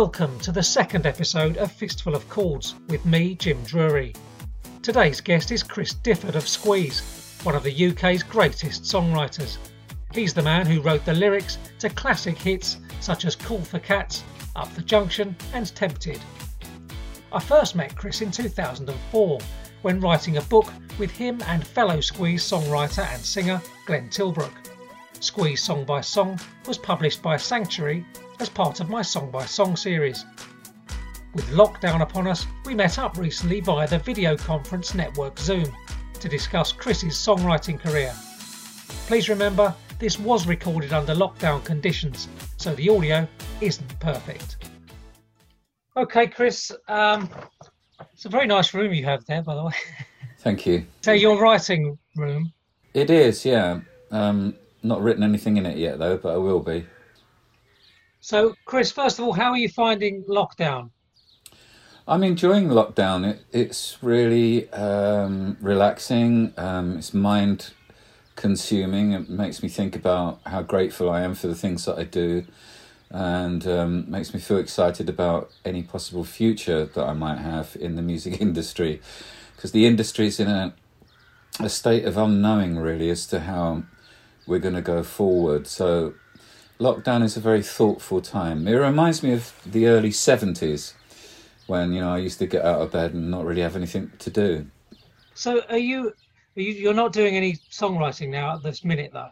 Welcome to the second episode of Fistful of Chords with me, Jim Drury. Today's guest is Chris Difford of Squeeze, one of the UK's greatest songwriters. He's the man who wrote the lyrics to classic hits such as Cool for Cats, Up the Junction, and Tempted. I first met Chris in 2004 when writing a book with him and fellow Squeeze songwriter and singer Glenn Tilbrook. Squeeze Song by Song was published by Sanctuary as part of my Song by Song series. With lockdown upon us, we met up recently via the video conference network Zoom to discuss Chris's songwriting career. Please remember, this was recorded under lockdown conditions, so the audio isn't perfect. Okay, Chris, um, it's a very nice room you have there, by the way. Thank you. So, your writing room? It is, yeah. Um, not written anything in it yet, though, but I will be. So, Chris, first of all, how are you finding lockdown? I'm enjoying lockdown. It, it's really um, relaxing. Um, it's mind consuming. It makes me think about how grateful I am for the things that I do, and um, makes me feel excited about any possible future that I might have in the music industry, because the industry is in a a state of unknowing really as to how we're going to go forward. So, lockdown is a very thoughtful time. It reminds me of the early 70s when, you know, I used to get out of bed and not really have anything to do. So, are you, are you you're not doing any songwriting now at this minute, though?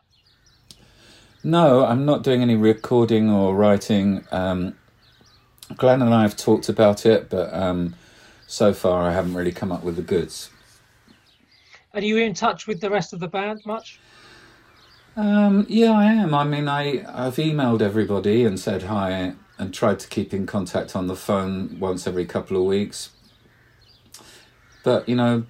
No, I'm not doing any recording or writing. Um, Glenn and I have talked about it, but um, so far I haven't really come up with the goods. Are you in touch with the rest of the band much? Um, yeah, I am. I mean, I I've emailed everybody and said hi and tried to keep in contact on the phone once every couple of weeks. But you know,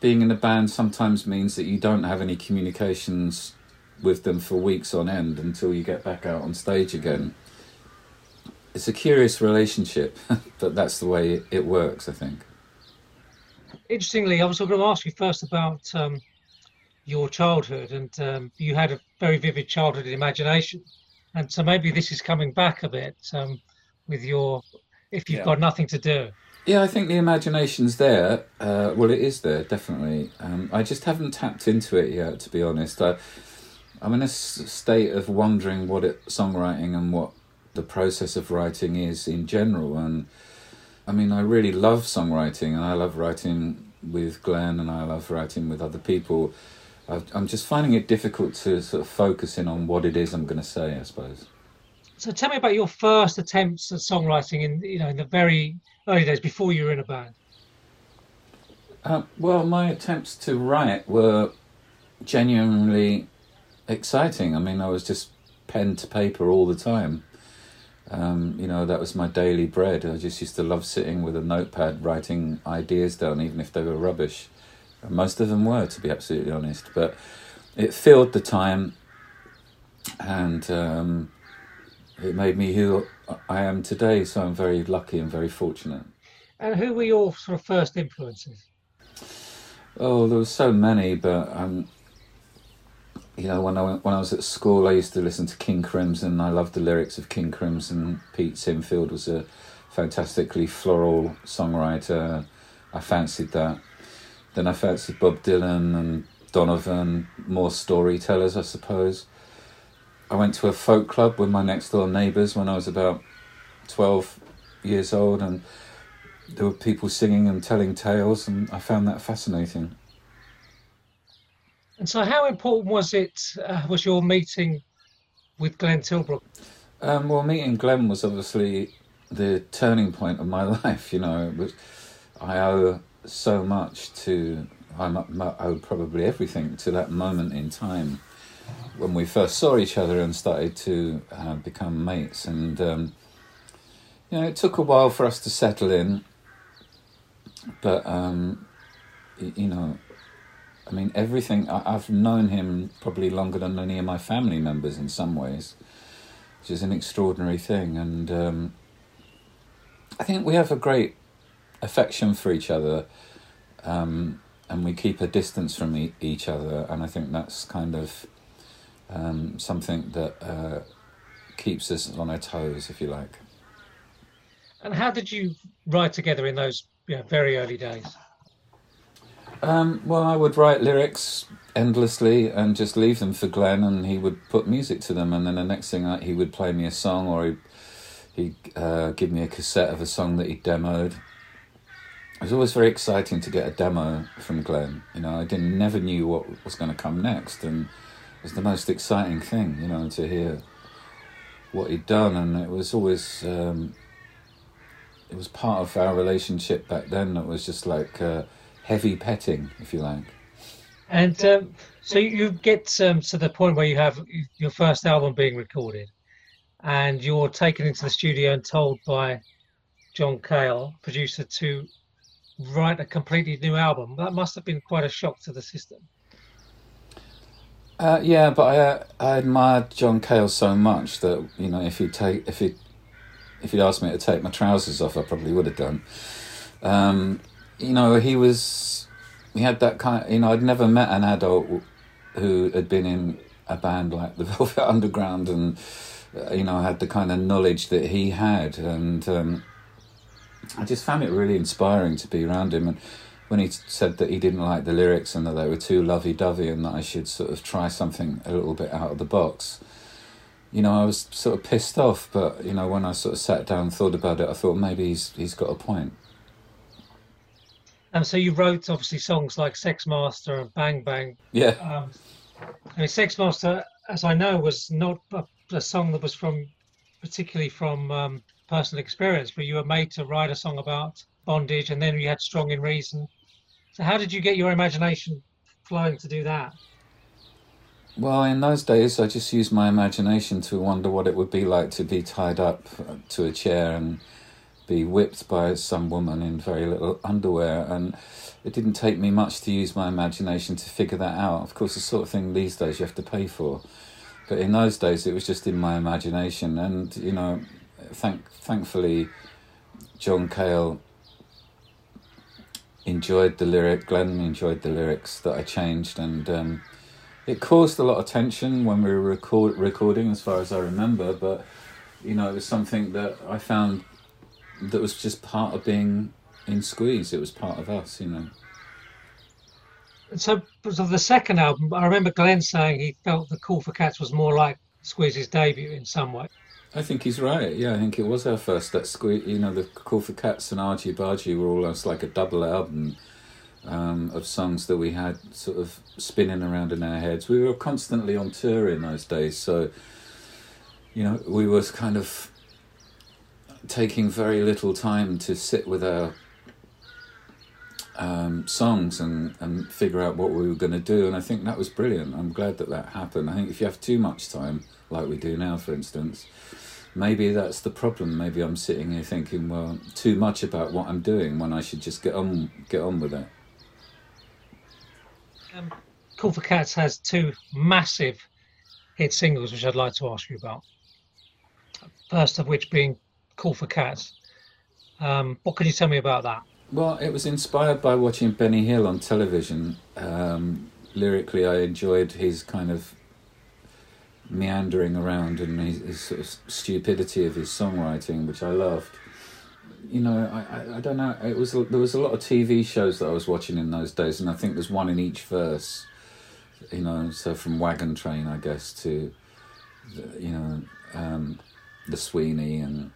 being in a band sometimes means that you don't have any communications with them for weeks on end until you get back out on stage again. It's a curious relationship, but that's the way it works, I think. Interestingly, I was going to ask you first about um, your childhood, and um, you had a very vivid childhood imagination, and so maybe this is coming back a bit um, with your if you've Yeah. got nothing to do. Yeah, I think the imagination's there. Uh, well, it is there, definitely. Um, I just haven't tapped into it yet, to be honest. I, I'm in a s- state of wondering what it, songwriting and what the process of writing is in general. And I mean, I really love songwriting, and I love writing with Glenn, and I love writing with other people. I'm just finding it difficult to sort of focus in on what it is I'm going to say, I suppose. So tell me about your first attempts at songwriting in you know in the very early days before you were in a band. Uh, well, my attempts to write were genuinely exciting. I mean, I was just pen to paper all the time. Um, you know, that was my daily bread. I just used to love sitting with a notepad writing ideas down, even if they were rubbish. Most of them were, to be absolutely honest. But it filled the time and um, it made me who I am today. So I'm very lucky and very fortunate. And who were your sort of first influences? Oh, there were so many, but um, you know, when I went, when I was at school, I used to listen to King Crimson. I loved the lyrics of King Crimson. Pete Sinfield was a fantastically floral songwriter. I fancied that. Then I fancied Bob Dylan and Donovan, more storytellers, I suppose. I went to a folk club with my next door neighbours when I was about twelve years old, and there were people singing and telling tales, and I found that fascinating. And so, how important was it? Uh, was your meeting with Glenn Tilbrook? Um, well, meeting Glenn was obviously the turning point of my life. You know, it was, I owe so much to. I owe probably everything to that moment in time when we first saw each other and started to uh, become mates. And um, you know, it took a while for us to settle in, but um, you know, I mean, everything. I, I've known him probably longer than any of my family members in some ways, which is an extraordinary thing. And um, I think we have a great affection for each other, um, and we keep a distance from e- each other. And I think that's kind of um, something that uh, keeps us on our toes, if you like. And how did you write together in those you know, very early days? Um, well, I would write lyrics endlessly and just leave them for Glenn, and he would put music to them. And then the next thing, I, he would play me a song, or he he'd uh, give me a cassette of a song that he demoed. It was always very exciting to get a demo from Glenn. You know, I didn't never knew what was going to come next, and it was the most exciting thing. You know, to hear what he'd done, and it was always um, it was part of our relationship back then. It was just like uh, heavy petting, if you like. And um, so you get um, to the point where you have your first album being recorded, and you're taken into the studio and told by John Cale, producer, to write a completely new album. That must have been quite a shock to the system. Uh, yeah, but I, uh, I admired John Cale so much that you know if he take if he if he'd asked me to take my trousers off, I probably would have done. Um, you know, he was he had that kind. Of, you know, I'd never met an adult who had been in a band like the Velvet Underground and uh, you know had the kind of knowledge that he had, and um, I just found it really inspiring to be around him. And when he said that he didn't like the lyrics and that they were too lovey-dovey and that I should sort of try something a little bit out of the box, you know, I was sort of pissed off. But you know, when I sort of sat down and thought about it, I thought maybe he's he's got a point. And so you wrote obviously songs like Sex Master and Bang Bang. Yeah. Um, I mean, Sex Master, as I know, was not a, a song that was from particularly from um, personal experience, where you were made to write a song about bondage, and then you had Strong in Reason. So how did you get your imagination flowing to do that? Well, in those days, I just used my imagination to wonder what it would be like to be tied up to a chair and be whipped by some woman in very little underwear. And it didn't take me much to use my imagination to figure that out. Of course, the sort of thing these days you have to pay for. But in those days, it was just in my imagination. And, you know, thank, thankfully, John Cale enjoyed the lyric, Glenn enjoyed the lyrics that I changed. And um, it caused a lot of tension when we were record, recording, as far as I remember. But, you know, it was something that I found that was just part of being in Squeeze. It was part of us, you know. So, so the second album, I remember Glenn saying he felt the Cool for Cats was more like Squeeze's debut in some way. I think he's right. Yeah, I think it was our first. That Squeeze, you know, the Cool for Cats and Argy Bargy were almost like a double album um, of songs that we had sort of spinning around in our heads. We were constantly on tour in those days, so you know, we was kind of taking very little time to sit with our um, songs and, and figure out what we were going to do. And I think that was brilliant. I'm glad that that happened. I think if you have too much time, like we do now, for instance, maybe that's the problem. Maybe I'm sitting here thinking, well, too much about what I'm doing when I should just get on get on with it. Um, Cool for Cats has two massive hit singles, which I'd like to ask you about. First of which being Cool for Cats. Um, what can you tell me about that? Well, it was inspired by watching Benny Hill on television. Um, lyrically, I enjoyed his kind of meandering around and his, his, sort of stupidity of his songwriting, which I loved. You know, I, I, I, don't know. It was there was a lot of TV shows that I was watching in those days, and I think there's one in each verse. You know, so from Wagon Train, I guess, to you know, um, the Sweeney and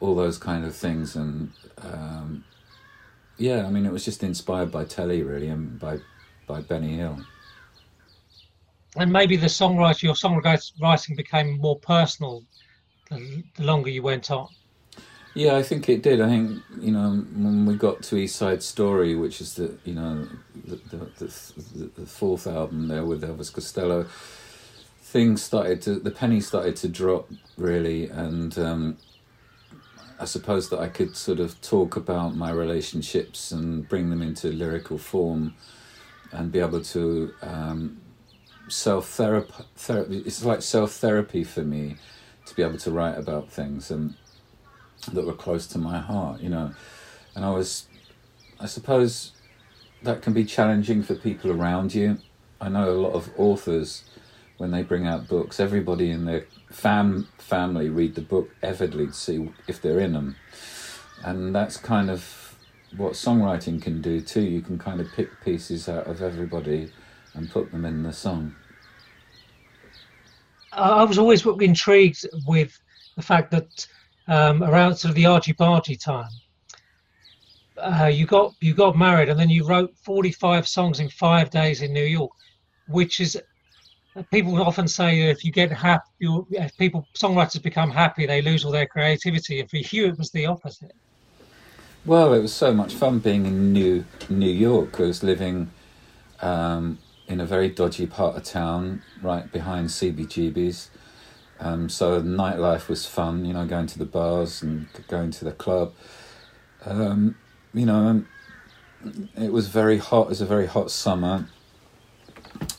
all those kind of things, and um, yeah, I mean, it was just inspired by telly, really, and by by Benny Hill. And maybe the songwriting, your songwriting became more personal the, the longer you went on. Yeah, I think it did. I think you know when we got to East Side Story, which is the you know the the, the, the fourth album there with Elvis Costello, things started to the penny started to drop really, and um, I suppose that I could sort of talk about my relationships and bring them into lyrical form and be able to um, self therapy. It's like self therapy for me to be able to write about things and that were close to my heart, you know. And I was, I suppose, that can be challenging for people around you. I know a lot of authors when they bring out books, everybody in their fam family read the book avidly to see if they're in them, and that's kind of what songwriting can do too. You can kind of pick pieces out of everybody and put them in the song. I was always intrigued with the fact that um, around sort of the argy bargy time, uh, you got you got married and then you wrote 45 songs in five days in New York, which is people often say if you get happy, if people songwriters become happy, they lose all their creativity. And for you, it was the opposite. Well, it was so much fun being in New New York. I was living um, in a very dodgy part of town, right behind CBGB's. Um, so nightlife was fun, you know, going to the bars and going to the club. Um, you know, it was very hot. It was a very hot summer,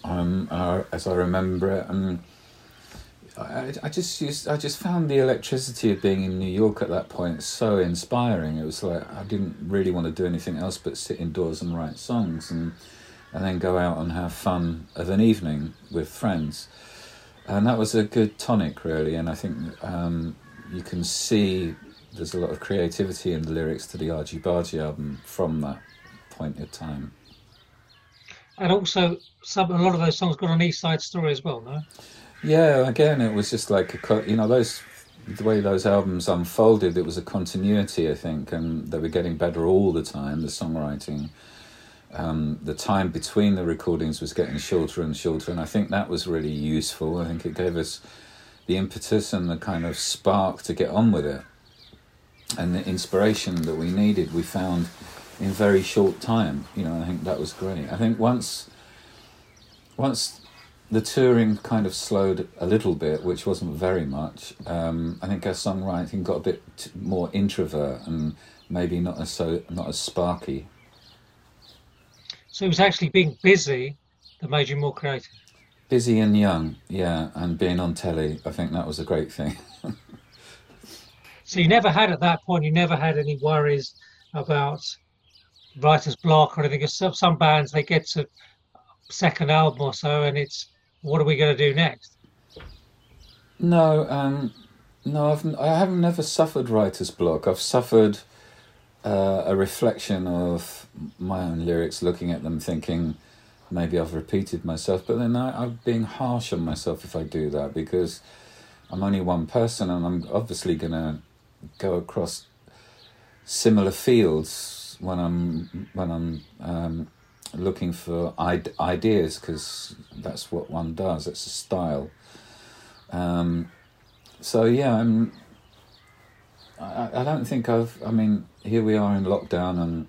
um, uh, as I remember it, and I, I just used, I just found the electricity of being in New York at that point so inspiring. It was like I didn't really want to do anything else but sit indoors and write songs and and then go out and have fun of an evening with friends. And that was a good tonic, really. And I think um, you can see there's a lot of creativity in the lyrics to the Argy Bargy album from that point of time. And also, some a lot of those songs got an East Side story as well, no? Yeah, again, it was just like a you know those the way those albums unfolded. It was a continuity, I think, and they were getting better all the time. The songwriting, um, the time between the recordings was getting shorter and shorter, and I think that was really useful. I think it gave us the impetus and the kind of spark to get on with it. And the inspiration that we needed we found in very short time. You know i think that was great. I think once once the touring kind of slowed a little bit which wasn't very much um, i think our songwriting got a bit more introvert and maybe not as so not as sparky so it was actually being busy that made you more creative busy and young yeah and being on telly i think that was a great thing So you never had at that point, you never had any worries about writer's block or anything. Because some, some bands they get to second album or so, and it's what are we going to do next? No, um, no, I've I haven't never suffered writer's block. I've suffered uh, a reflection of my own lyrics, looking at them, thinking maybe I've repeated myself. But then I, I'm being harsh on myself if I do that because I'm only one person, and I'm obviously gonna go across similar fields when I'm when I'm um, looking for ideas because that's what one does. It's a style. Um, so yeah, I'm. I, I don't think I've. I mean, here we are in lockdown, and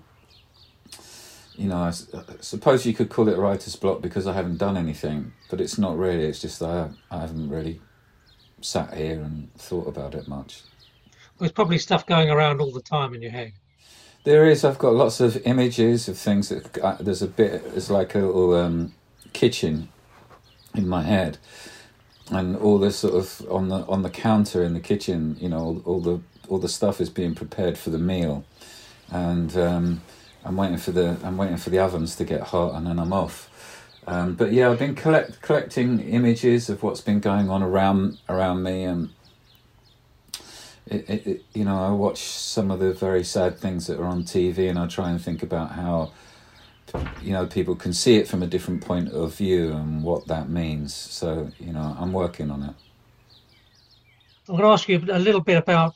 you know, I, I suppose you could call it writer's block because I haven't done anything, but it's not really. It's just I I haven't really sat here and thought about it much. There's probably stuff going around all the time in your head. There is. I've got lots of images of things that uh, there's a bit. It's like a little um, kitchen in my head, and all this sort of on the on the counter in the kitchen. You know, all, all the all the stuff is being prepared for the meal, and um, I'm waiting for the I'm waiting for the ovens to get hot, and then I'm off. Um, but yeah, I've been collect, collecting images of what's been going on around around me, and it, it, it, you know, I watch some of the very sad things that are on TV, and I try and think about how, you know, people can see it from a different point of view and what that means. So, you know, I'm working on it. I'm going to ask you a little bit about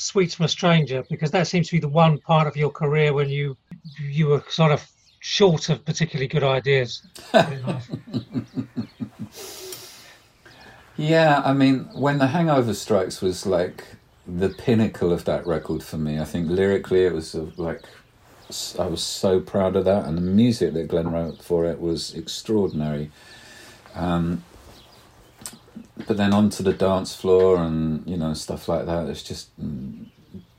"Sweets from a Stranger" because that seems to be the one part of your career when you you were sort of short of particularly good ideas. yeah, I mean, when the Hangover Strikes was like the pinnacle of that record for me. I think lyrically it was like I was so proud of that, and the music that Glenn wrote for it was extraordinary. Um, but then onto the dance floor and you know stuff like that. It's just mm,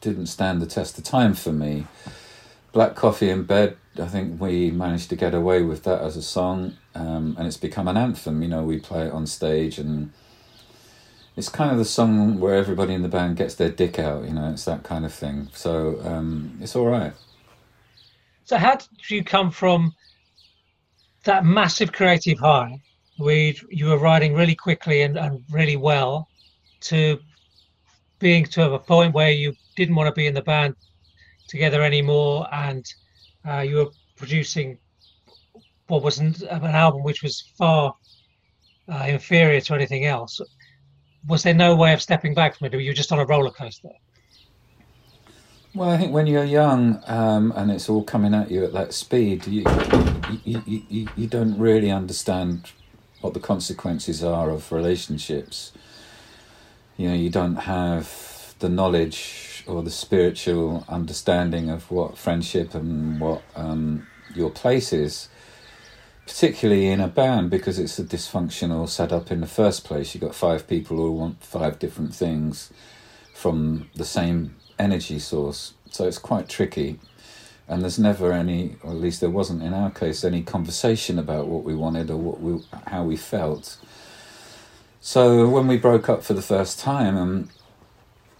didn't stand the test of time for me. Black Coffee in Bed, I think we managed to get away with that as a song, um, and it's become an anthem. You know, we play it on stage and it's kind of the song where everybody in the band gets their dick out, you know, it's that kind of thing. So um, it's all right. So, how did you come from that massive creative high we you were riding really quickly and, and really well to being to a point where you didn't want to be in the band together anymore and uh, you were producing what wasn't an album which was far uh, inferior to anything else was there no way of stepping back from it were you just on a roller coaster well, I think when you're young um, and it's all coming at you at that speed, you, you, you, you don't really understand what the consequences are of relationships. You know, you don't have the knowledge or the spiritual understanding of what friendship and what um, your place is, particularly in a band because it's a dysfunctional setup in the first place. You've got five people who want five different things from the same energy source. So it's quite tricky. And there's never any, or at least there wasn't in our case, any conversation about what we wanted or what we, how we felt. So when we broke up for the first time, um,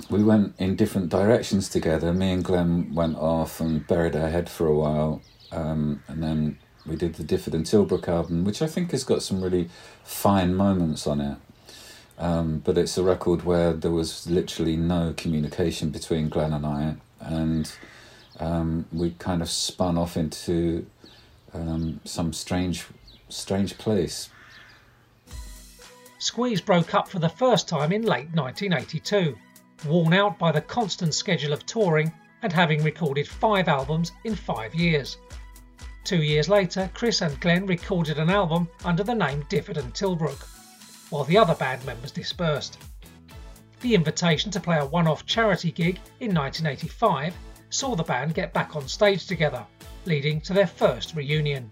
we went in different directions together. Me and Glenn went off and buried our head for a while, um, and then we did the Difford and Tilbrook album, which I think has got some really fine moments on it. Um, but it's a record where there was literally no communication between Glenn and I, and um, we kind of spun off into um, some strange, strange place. Squeeze broke up for the first time in late 1982, worn out by the constant schedule of touring and having recorded five albums in five years. Two years later, Chris and Glenn recorded an album under the name Difford and Tilbrook while the other band members dispersed. The invitation to play a one off charity gig in 1985 saw the band get back on stage together, leading to their first reunion.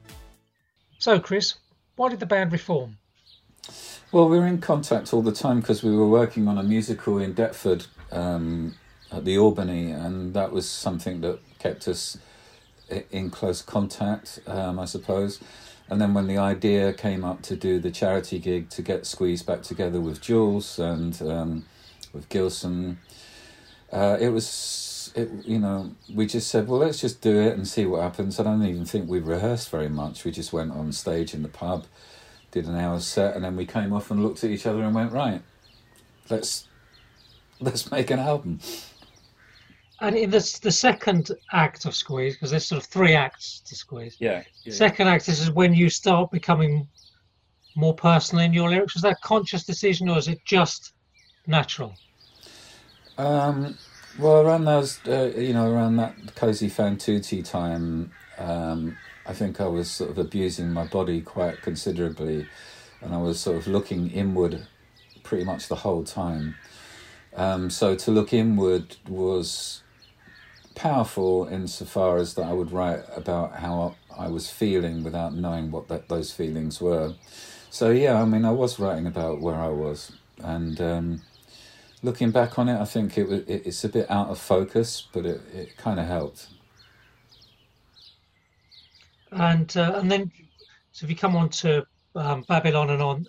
So, Chris, why did the band reform? Well, we were in contact all the time because we were working on a musical in Deptford um, at the Albany, and that was something that kept us in close contact, um, I suppose. And then when the idea came up to do the charity gig to get Squeeze back together with Jools and um, with Gilson, uh, it was, it, you know, we just said, well, let's just do it and see what happens. I don't even think we rehearsed very much. We just went on stage in the pub, did an hour's set, and then we came off and looked at each other and went, right, let's let's make an album. And in this, the second act of Squeeze, because there's sort of three acts to Squeeze. Yeah. yeah second act, this is when you start becoming more personal in your lyrics. Was that a conscious decision, or is it just natural? Um, well, around those, uh, you know, around that Così fan tutte time, um, I think I was sort of abusing my body quite considerably, and I was sort of looking inward pretty much the whole time. Um, so to look inward was powerful insofar as that I would write about how I was feeling without knowing what that, those feelings were. So yeah, I mean, I was writing about where I was, and um, looking back on it, I think it, it it's a bit out of focus, but it, it kind of helped. And uh, and then, so if you come on to um, Babylon and on,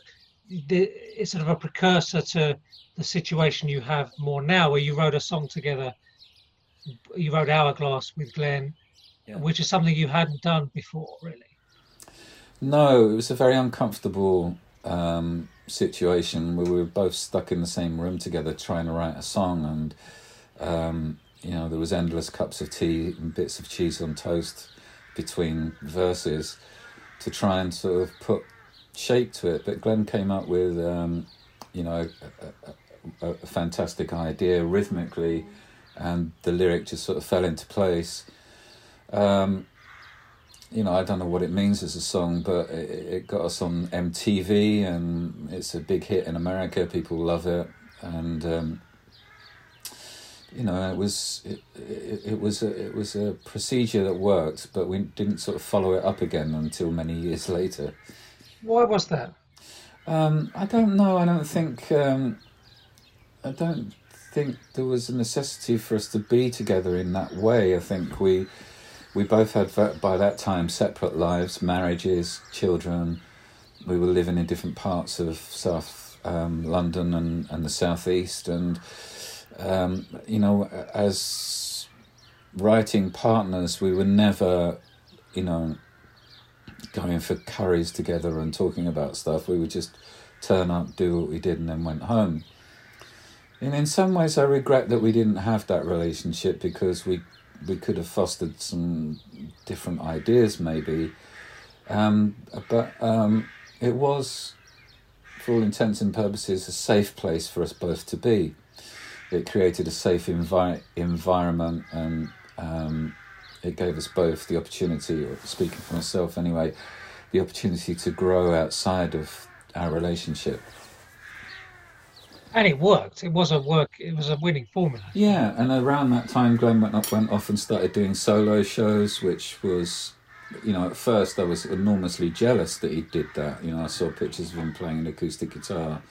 the, it's sort of a precursor to the situation you have more now, where you wrote a song together you wrote Hourglass with Glenn, yeah. which is something you hadn't done before, really. No, it was a very uncomfortable um, situation where we were both stuck in the same room together trying to write a song, and um, you know there was endless cups of tea and bits of cheese on toast between verses to try and sort of put shape to it. But Glenn came up with um, you know a, a, a fantastic idea rhythmically and the lyric just sort of fell into place. Um, you know, I don't know what it means as a song, but it, it, got us on MTV, and it's a big hit in America. People love it, and um, you know, it was it, it, it, was a, it was a procedure that worked, but we didn't sort of follow it up again until many years later. Why was that? Um, I don't know. I don't think. Um, I don't think there was a necessity for us to be together in that way. I think we we both had by that time separate lives, marriages, children. We were living in different parts of South um, London and, and the southeast, and um, you know, as writing partners, we were never, you know, going for curries together and talking about stuff. We would just turn up, do what we did, and then went home. And in some ways, I regret that we didn't have that relationship because we we could have fostered some different ideas, maybe. Um, but um, it was, for all intents and purposes, a safe place for us both to be. It created a safe envi- environment and um, it gave us both the opportunity, or speaking for myself anyway, the opportunity to grow outside of our relationship. And it worked. It was a work. It was a winning formula. Yeah, and around that time, Glenn went off, went off and started doing solo shows, which was, you know, at first I was enormously jealous that he did that. You know, I saw pictures of him playing an acoustic guitar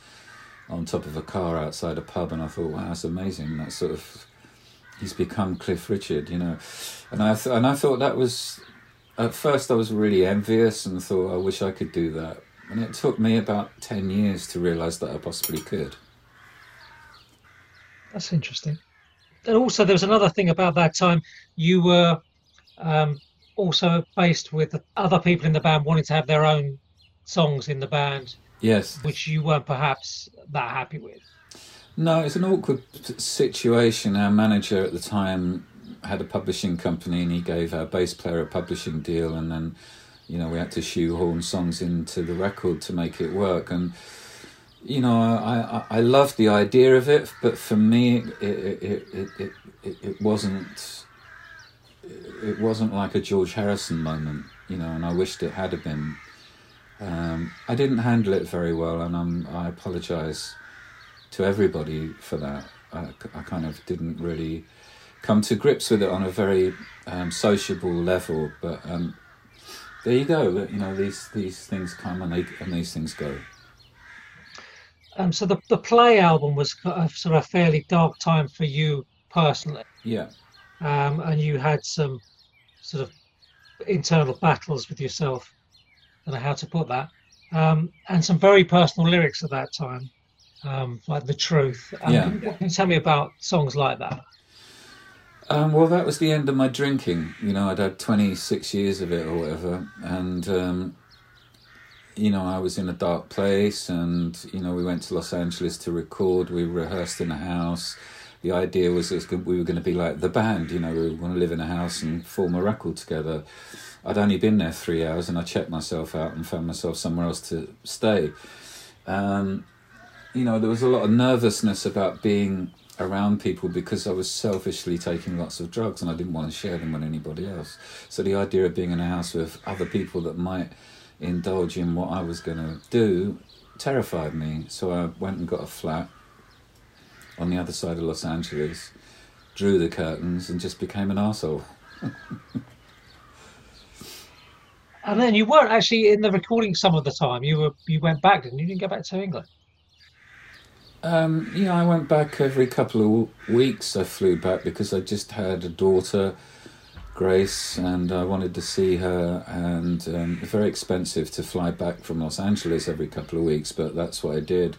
on top of a car outside a pub, and I thought, wow, that's amazing. That sort of he's become Cliff Richard, you know, and I th- and I thought that was at first I was really envious and thought I wish I could do that, and it took me about ten years to realise that I possibly could. That's interesting. And also, there was another thing about that time. You were um, also faced with other people in the band wanting to have their own songs in the band. Yes. Which you weren't perhaps that happy with. No, it's an awkward situation. Our manager at the time had a publishing company, and he gave our bass player a publishing deal, and then, you know, we had to shoehorn songs into the record to make it work. And you know, I I, I loved the idea of it, but for me, it it it it, it, it wasn't. It wasn't like a George Harrison moment, you know, and I wished it had been. Um, I didn't handle it very well, and I'm, I apologise to everybody for that. I, I kind of didn't really come to grips with it on a very um, sociable level, but um, there you go. You know, these these things come and they and these things go. Um, so the the play album was a, sort of a fairly dark time for you personally. Yeah. Um, and you had some sort of internal battles with yourself. I don't know how to put that. Um, and some very personal lyrics at that time um, like the truth. Um, yeah. Can you tell me about songs like that? Um, well, that was the end of my drinking. You know, I'd had 26 years of it or whatever. And, um, you know, I was in a dark place and, you know, we went to Los Angeles to record. We rehearsed in a house. The idea was that we were going to be like the band, you know, we were going to live in a house and form a record together. I'd only been there three hours and I checked myself out and found myself somewhere else to stay. Um, you know, there was a lot of nervousness about being around people because I was selfishly taking lots of drugs and I didn't want to share them with anybody else. So the idea of being in a house with other people that might indulge in what I was going to do terrified me. So I went and got a flat on the other side of Los Angeles, drew the curtains, and just became an asshole. and then you weren't actually in the recording some of the time. You were you went back, didn't you? You didn't go back to England. Um, yeah, I went back every couple of weeks. I flew back because I just had a daughter, Grace, and I wanted to see her. And um, very expensive to fly back from Los Angeles every couple of weeks, but that's what I did.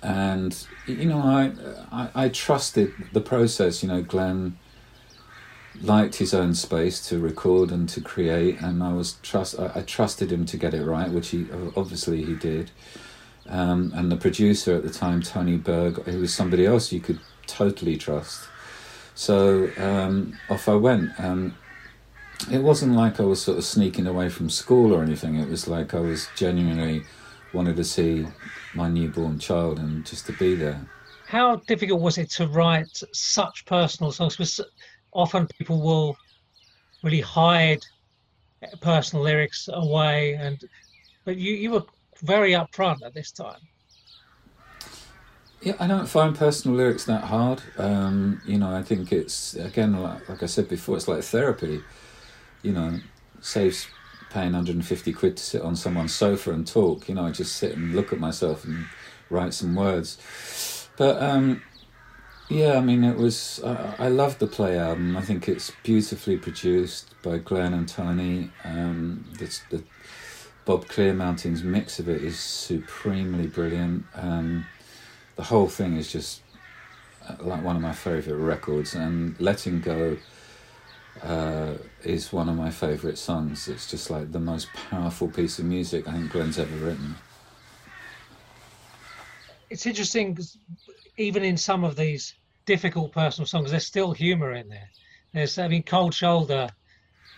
And you know, I, I, I trusted the process. You know, Glenn liked his own space to record and to create, and I was trust. I, I trusted him to get it right, which he obviously he did. Um, and the producer at the time, Tony Berg, who was somebody else you could totally trust. So um, off I went. Um, it wasn't like I was sort of sneaking away from school or anything. It was like I was genuinely wanted to see my newborn child and just to be there. How difficult was it to write such personal songs? Because often people will really hide personal lyrics away, and but you you were very upfront at this time. Yeah, I don't find personal lyrics that hard. Um, you know, I think it's again, like, like, I said before, it's like therapy. You know, saves paying 150 quid to sit on someone's sofa and talk. You know, I just sit and look at myself and write some words. But um, yeah, I mean, it was. I, I love the play album. I think it's beautifully produced by Glenn and Tony. Um, the, the Bob Clearmountain's mix of it is supremely brilliant. Um, the whole thing is just uh, like one of my favourite records, and Letting Go uh, is one of my favourite songs. It's just like the most powerful piece of music I think Glenn's ever written. It's interesting, 'cause even in some of these difficult personal songs, there's still humour in there. There's, I mean, Cold Shoulder.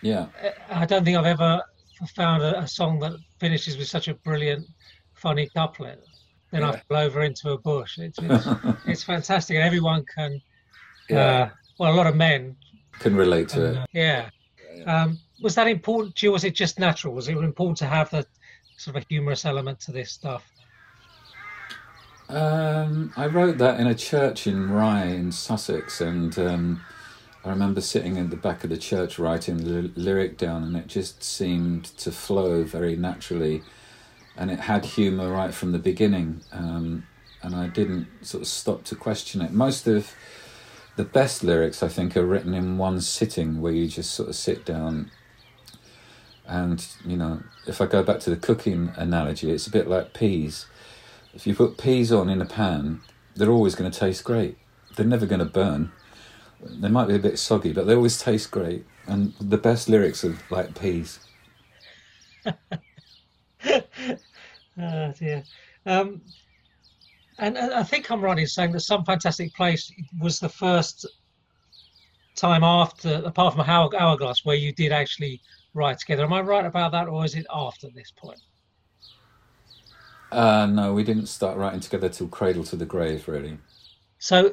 Yeah, uh, I don't think I've ever found a, a song that finishes with such a brilliant, funny couplet. Then I Yeah. fell over into a bush. It's, it's, it's fantastic, and everyone can. yeah, Uh, well, a lot of men. can relate to it. uh, yeah. Um, was that important to you? Was it just natural? Was it important to have the sort of a humorous element to this stuff? Um, I wrote that in a church in Rye in Sussex, and um, I remember sitting in the back of the church writing the lyric down, and it just seemed to flow very naturally, and it had humour right from the beginning, um, and I didn't sort of stop to question it. Most of the best lyrics, I think, are written in one sitting, where you just sort of sit down. And you know, if I go back to the cooking analogy, it's a bit like peas if you put peas on in a pan, they're always going to taste great. They're never going to burn. They might be a bit soggy, but they always taste great. And the best lyrics are like peas. Oh dear. Um, and I think I'm right in saying that Some Fantastic Place was the first time after, apart from Hourglass, where you did actually write together. Am I right about that, or is it after this point? Uh, no, we didn't start writing together till Cradle to the Grave, really. So,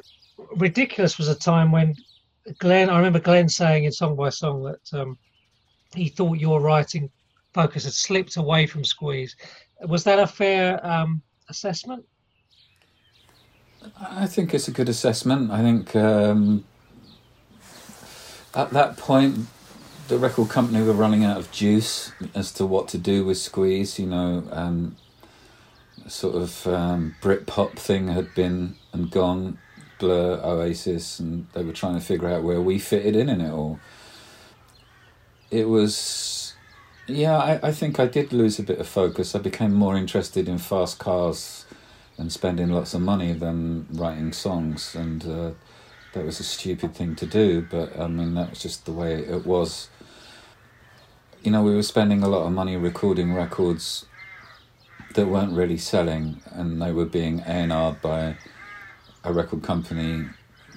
Ridiculous was a time when Glenn, I remember Glenn saying in Song by Song that um, he thought your writing focus had slipped away from Squeeze. Was that a fair um, assessment? I think it's a good assessment. I think um, at that point, the record company were running out of juice as to what to do with Squeeze. You know, um, sort of um, Britpop thing had been and gone, Blur, Oasis, and they were trying to figure out where we fitted in in it all. It was, yeah, I, I think I did lose a bit of focus. I became more interested in fast cars and spending lots of money than writing songs, and uh, that was a stupid thing to do. But I mean, that was just the way it was. You know, we were spending a lot of money recording records that weren't really selling, and they were being A&R'd by a record company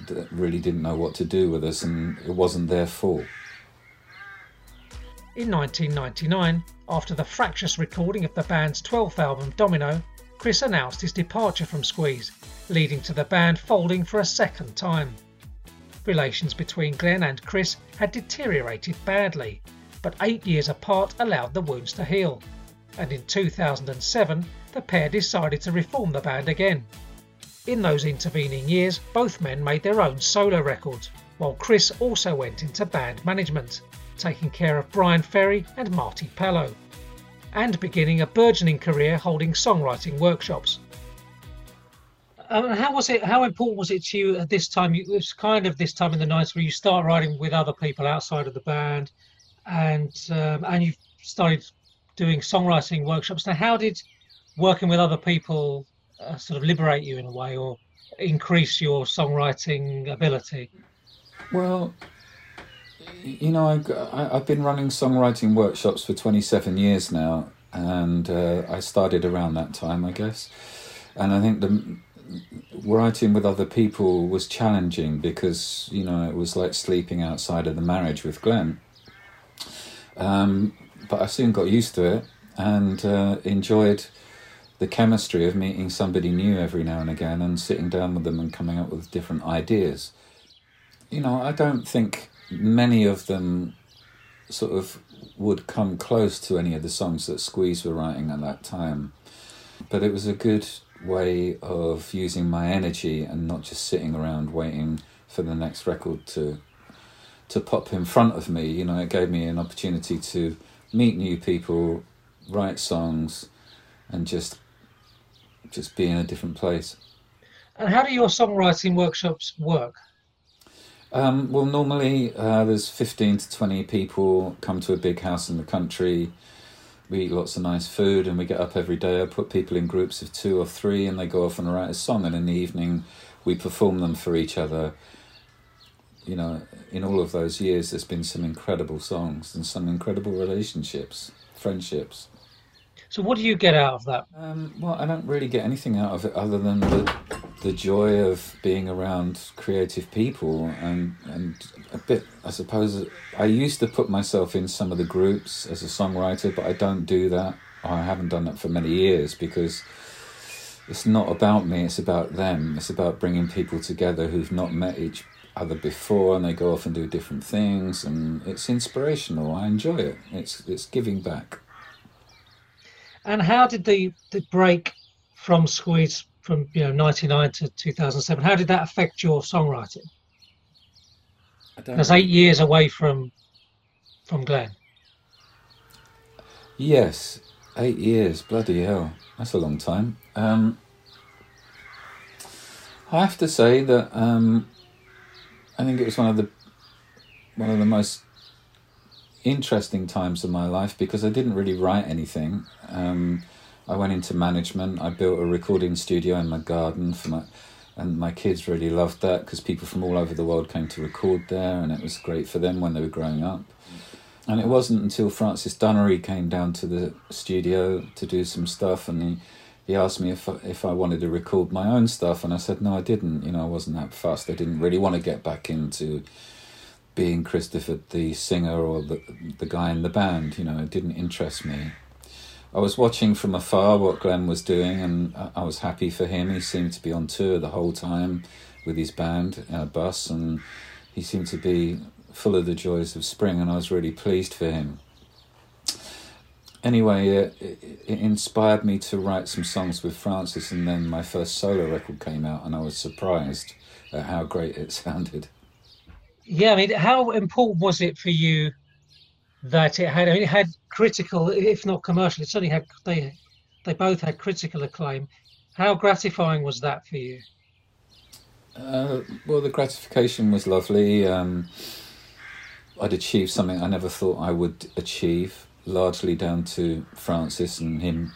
that really didn't know what to do with us, and it wasn't their fault. In 1999, after the fractious recording of the band's 12th album Domino, Chris announced his departure from Squeeze, leading to the band folding for a second time. Relations between Glenn and Chris had deteriorated badly, but eight years apart allowed the wounds to heal, and in 2007 the pair decided to reform the band again. In those intervening years, both men made their own solo records, while Chris also went into band management, taking care of Bryan Ferry and Marti Pellow, and beginning a burgeoning career holding songwriting workshops. Um, how was it? How important was it to you at this time? It was kind of this time in the nineties where you start writing with other people outside of the band, and um, and you started doing songwriting workshops. Now, how did working with other people uh, sort of liberate you in a way, or increase your songwriting ability? Well, you know, I, I've been running songwriting workshops for 27 years now, and uh, I started around that time, I guess. And I think the writing with other people was challenging because, you know, it was like sleeping outside of the marriage with Glenn. Um, but I soon got used to it and uh, enjoyed the chemistry of meeting somebody new every now and again and sitting down with them and coming up with different ideas you know, I don't think many of them sort of would come close to any of the songs that Squeeze were writing at that time. But it was a good way of using my energy and not just sitting around waiting for the next record to to pop in front of me. You know, it gave me an opportunity to meet new people, write songs, and just just be in a different place. And how do your songwriting workshops work? Um, well, normally uh, there's 15 to 20 people come to a big house in the country. We eat lots of nice food and we get up every day. I put people in groups of two or three and they go off and write a song. And in the evening, we perform them for each other. you know, in all of those years, there's been some incredible songs and some incredible relationships, friendships. So, what do you get out of that? Um, well, I don't really get anything out of it other than the the joy of being around creative people and and a bit. I suppose I used to put myself in some of the groups as a songwriter, but I don't do that. I haven't done that for many years because it's not about me. It's about them. It's about bringing people together who've not met each other before, and they go off and do different things, and it's inspirational. I enjoy it. It's it's giving back. And how did the, the break from Squeeze from you know 99 to 2007 how did that affect your songwriting? That's eight years away from from glenn. Yes eight years bloody hell that's a long time. Um, i have to say that um, i think it was one of the one of the most interesting times of my life because I didn't really write anything. Um, I went into management. I built a recording studio in my garden for my, and my kids really loved that because people from all over the world came to record there, and it was great for them when they were growing up. And it wasn't until Francis Dunnery came down to the studio to do some stuff, and he he asked me if I, if I wanted to record my own stuff, and I said no, I didn't. You know, I wasn't that fast. I didn't really want to get back into being Christopher the singer or the the guy in the band. You know, it didn't interest me. I was watching from afar what Glenn was doing, and I was happy for him. He seemed to be on tour the whole time with his band in a bus, and he seemed to be full of the joys of spring, and I was really pleased for him. Anyway, it, it, it inspired me to write some songs with Francis, and then my first solo record came out, and I was surprised at how great it sounded. Yeah, I mean, how important was it for you that it had? I mean, it had critical, if not commercial. It certainly had. They they both had critical acclaim. How gratifying was that for you? Uh, well, the gratification was lovely. Um, I'd achieved something I never thought I would achieve, largely down to Francis and him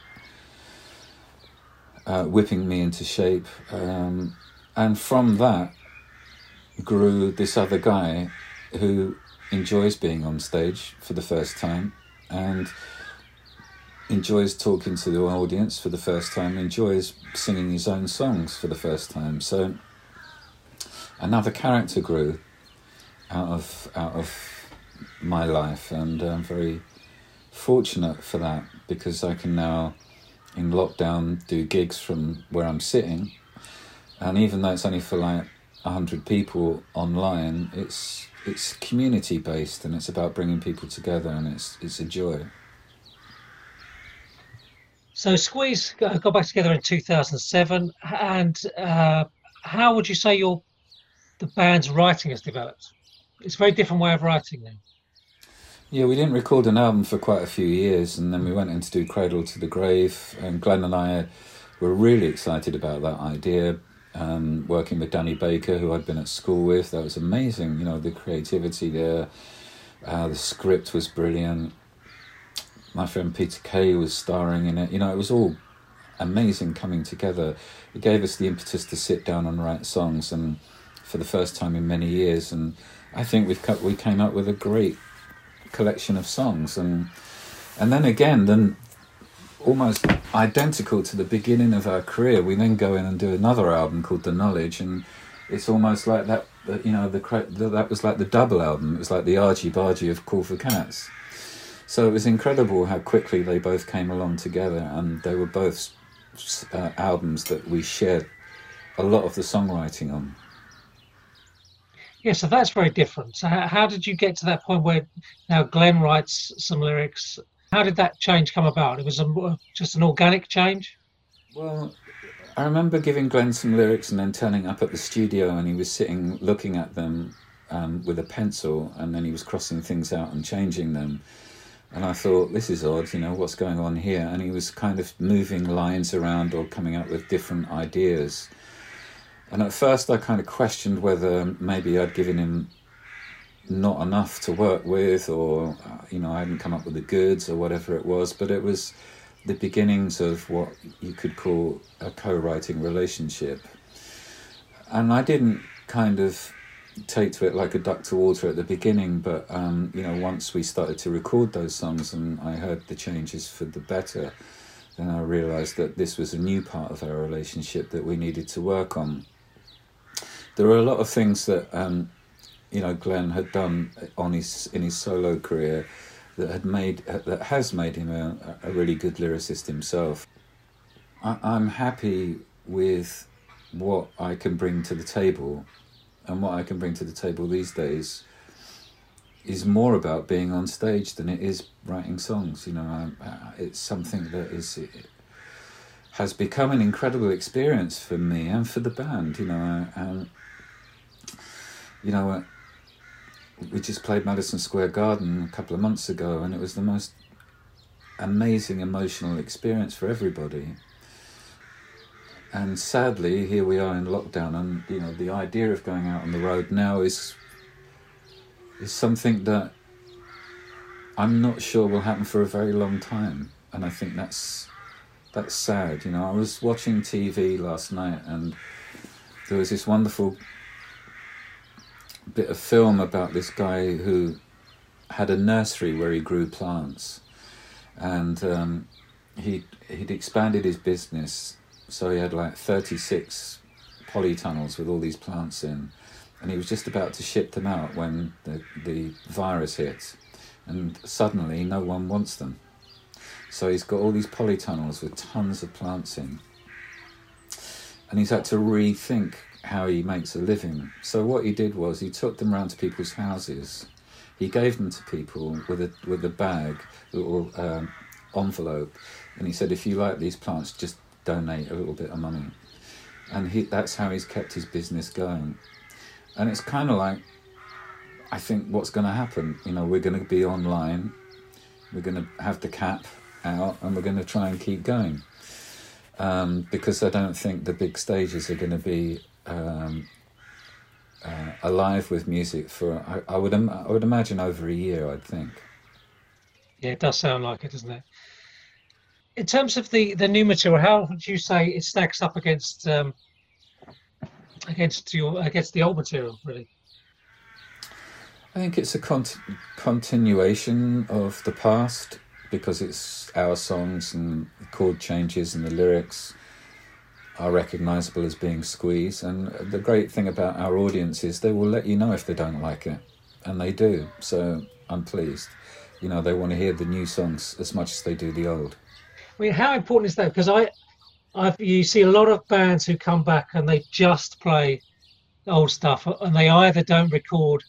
uh, whipping me into shape. Um, and from that grew this other guy who enjoys being on stage for the first time and enjoys talking to the audience for the first time, enjoys singing his own songs for the first time. So another character grew out of out of my life, and I'm very fortunate for that because I can now, in lockdown, do gigs from where I'm sitting, and even though it's only for like hundred people online, it's it's community based and it's about bringing people together and it's it's a joy. So Squeeze got back together in 2007, and uh, how would you say your the band's writing has developed? It's a very different way of writing now. Yeah, we didn't record an album for quite a few years, and then we went in to do Cradle to the Grave, and Glenn and I were really excited about that idea um, working with Danny Baker, who I'd been at school with. That was amazing. You know, the creativity there. Uh, the script was brilliant. My friend Peter Kay was starring in it. You know, it was all amazing coming together. It gave us the impetus to sit down and write songs, and for the first time in many years. And I think we've cut, we came up with a great collection of songs. And and then again, then almost identical to the beginning of our career. We then go in and do another album called The Knowledge, and it's almost like that. You know, the, the that was like the double album. It was like the argy bargy of Cool for Cats. So it was incredible how quickly they both came along together, and they were both uh, albums that we shared a lot of the songwriting on. Yeah, so that's very different. So how, how did you get to that point where now Glenn writes some lyrics how did that change come about? It was a, just an organic change? Well, I remember giving Glenn some lyrics and then turning up at the studio and he was sitting looking at them um, with a pencil and then he was crossing things out and changing them. And I thought, this is odd, you know, what's going on here? And he was kind of moving lines around or coming up with different ideas. And at first, I kind of questioned whether maybe I'd given him not enough to work with, or uh, you know, I hadn't come up with the goods or whatever it was. But it was the beginnings of what you could call a co-writing relationship, and I didn't kind of take to it like a duck to water at the beginning, but um, you know, once we started to record those songs and I heard the changes for the better, then I realised that this was a new part of our relationship that we needed to work on. There are a lot of things that um, you know Glenn had done on his in his solo career that had made that has made him a, a really good lyricist himself. I, I'm happy with what I can bring to the table and what I can bring to the table these days is more about being on stage than it is writing songs. You know, it's something that is has become an incredible experience for me and for the band. You know, and um, you know, we just played Madison Square Garden a couple of months ago, and it was the most amazing emotional experience for everybody and sadly, here we are in lockdown, and you know the idea of going out on the road now is is something that I'm not sure will happen for a very long time, and I think that's that's sad. You know, I was watching TV last night, and there was this wonderful bit of film about this guy who had a nursery where he grew plants, and um, he he'd expanded his business so he had like 36 polytunnels with all these plants in, and he was just about to ship them out when the, the virus hit, and suddenly no one wants them. So he's got all these polytunnels with tons of plants in, and he's had to rethink how he makes a living. So what he did was he took them around to people's houses. He gave them to people with a with a bag, little um, envelope, and he said, "If you like these plants, just donate a little bit of money. And he, that's how he's kept his business going. And it's kind of like, I think what's going to happen, you know, we're going to be online, we're going to have the cap out, and we're going to try and keep going. Um, because I don't think the big stages are going to be um, uh, alive with music for I, I would Im- I would imagine over a year. I'd think. Yeah, it does sound like it, doesn't it? in terms of the the new material, how would you say it stacks up against um, against your against the old material? Really, I think it's a cont- continuation of the past because it's our songs and the chord changes and the lyrics are recognizable as being squeeze. And the great thing about our audience is they will let you know if they don't like it, and they do. So I'm pleased. You know, they want to hear the new songs as much as they do the old. I mean, how important is that? Because I, I've you see a lot of bands who come back and they just play old stuff, and they either don't record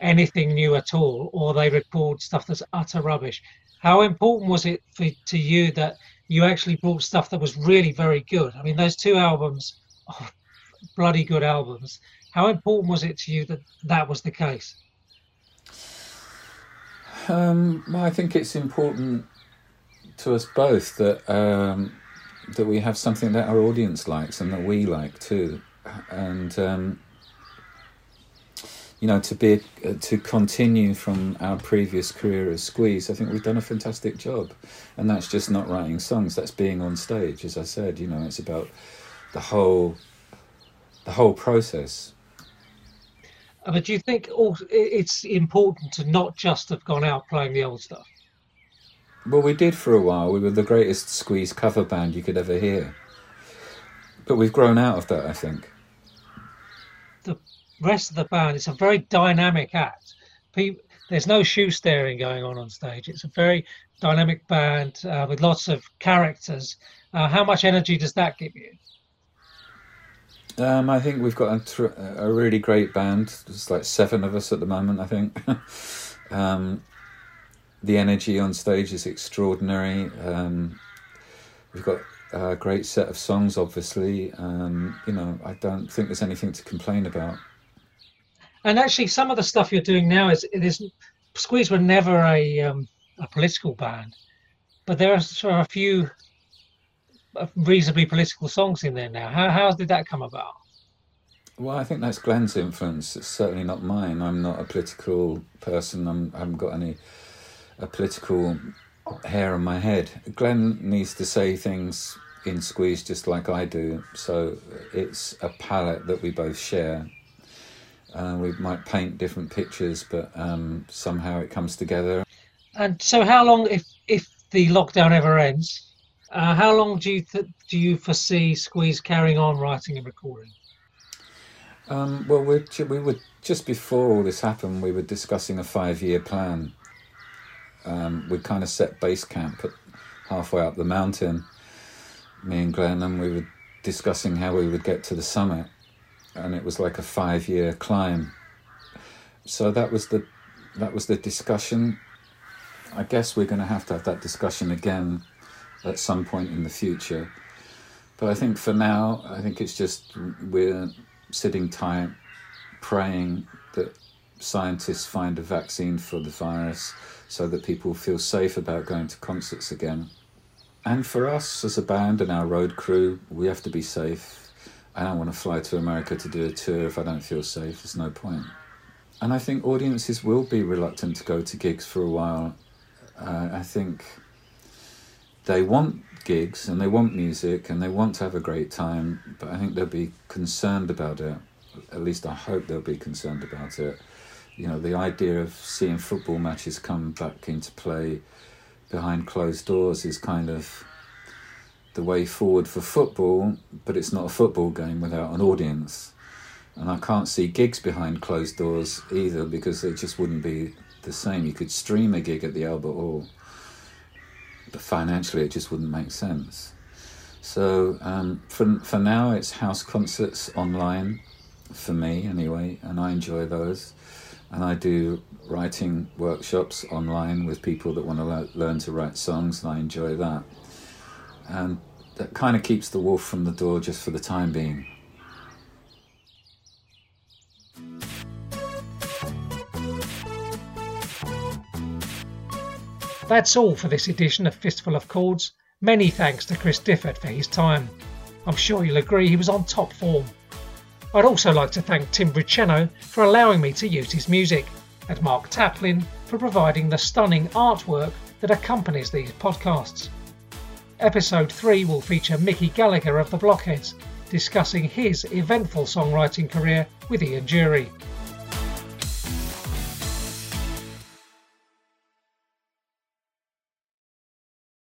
anything new at all, or they record stuff that's utter rubbish. How important was it for to you that you actually brought stuff that was really very good? I mean, those two albums, oh, bloody good albums. How important was it to you that that was the case? Um, I think it's important to us both that um, that we have something that our audience likes and that we like too, and um, you know to be uh, to continue from our previous career as Squeeze. I think we've done a fantastic job, and that's just not writing songs. That's being on stage, as I said. You know, it's about the whole the whole process. Uh, but do you think it's important to not just have gone out playing the old stuff? Well, we did for a while. We were the greatest Squeeze cover band you could ever hear. But we've grown out of that, I think. Rest of the band, it's a very dynamic act. People, there's no shoe staring going on on stage. It's a very dynamic band uh, with lots of characters. Uh, how much energy does that give you? Um, I think we've got a, tr- a, really great band. There's like seven of us at the moment, I think. um, the energy on stage is extraordinary. Um, we've got a great set of songs, obviously. Um, you know, I don't think there's anything to complain about. And actually, some of the stuff you're doing now is is Squeeze were never a um, a political band, but there are sort of a few reasonably political songs in there now. How how did that come about? Well, I think that's Glenn's influence. It's certainly not mine. I'm not a political person. I'm, I haven't got any a political hair on my head. Glenn needs to say things in Squeeze just like I do, so it's a palette that we both share. Uh, we might paint different pictures, but um, somehow it comes together. And so, how long, if if the lockdown ever ends, uh, how long do you th- do you foresee Squeeze carrying on writing and recording? Um, well, we're, we were just before all this happened. We were discussing a five-year plan. Um, we kind of set base camp at halfway up the mountain, me and Glenn, and we were discussing how we would get to the summit, and it was like a five-year climb. So that was the that was the discussion. I guess we're going to have to have that discussion again at some point in the future. But I think for now, I think it's just we're sitting tight, praying that scientists find a vaccine for the virus so that people feel safe about going to concerts again. And for us as a band and our road crew, we have to be safe. I don't want to fly to America to do a tour if I don't feel safe. There's no point. And I think audiences will be reluctant to go to gigs for a while. Uh, I think they want gigs and they want music and they want to have a great time, but I think they'll be concerned about it. At least I hope they'll be concerned about it. You know, the idea of seeing football matches come back into play behind closed doors is kind of the way forward for football, but it's not a football game without an audience. And I can't see gigs behind closed doors either because it just wouldn't be the same. You could stream a gig at the Albert Hall but financially it just wouldn't make sense. So um, for for now, it's house concerts online, for me anyway, and I enjoy those. And I do writing workshops online with people that want to le- learn to write songs, and I enjoy that. And that kind of keeps the wolf from the door just for the time being. That's all for this edition of Fistful of Chords. Many thanks to Chris Difford for his time. I'm sure you'll agree he was on top form. I'd also like to thank Tim Briceno for allowing me to use his music, and Mark Taplin for providing the stunning artwork that accompanies these podcasts. Episode 3 will feature Mickey Gallagher of the Blockheads discussing his eventful songwriting career with Ian Dury.